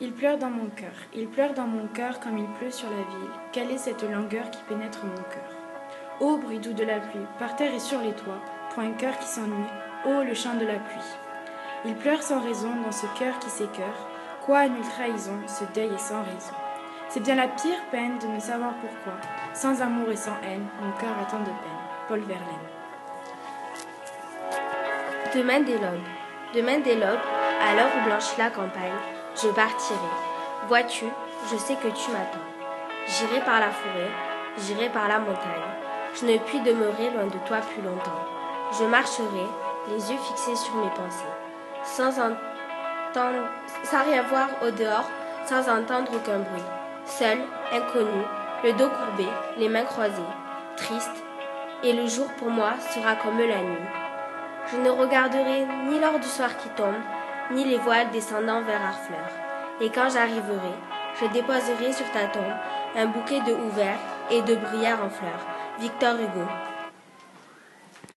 Il pleure dans mon cœur, il pleure dans mon cœur comme il pleut sur la ville. Quelle est cette langueur qui pénètre mon cœur? Ô bruit doux de la pluie, par terre et sur les toits, pour un cœur qui s'ennuie, ô le chant de la pluie. Il pleure sans raison dans ce cœur qui s'écœure, quoi nulle trahison, ce deuil est sans raison. C'est bien la pire peine de ne savoir pourquoi, sans amour et sans haine, mon cœur a tant de peine. Paul Verlaine. Demain des lobes, demain des lobes, à l'heure où blanchit la campagne, je partirai. Vois-tu, je sais que tu m'attends. J'irai par la forêt, j'irai par la montagne. Je ne puis demeurer loin de toi plus longtemps. Je marcherai, les yeux fixés sur mes pensées, sans entendre, sans rien voir au dehors, sans entendre aucun bruit. Seul, inconnu, le dos courbé, les mains croisées, triste, et le jour pour moi sera comme la nuit. Je ne regarderai ni l'or du soir qui tombe, ni les voiles descendant vers Harfleur. Et quand j'arriverai, je déposerai sur ta tombe un bouquet de houverts et de bruyères en fleurs. Victor Hugo.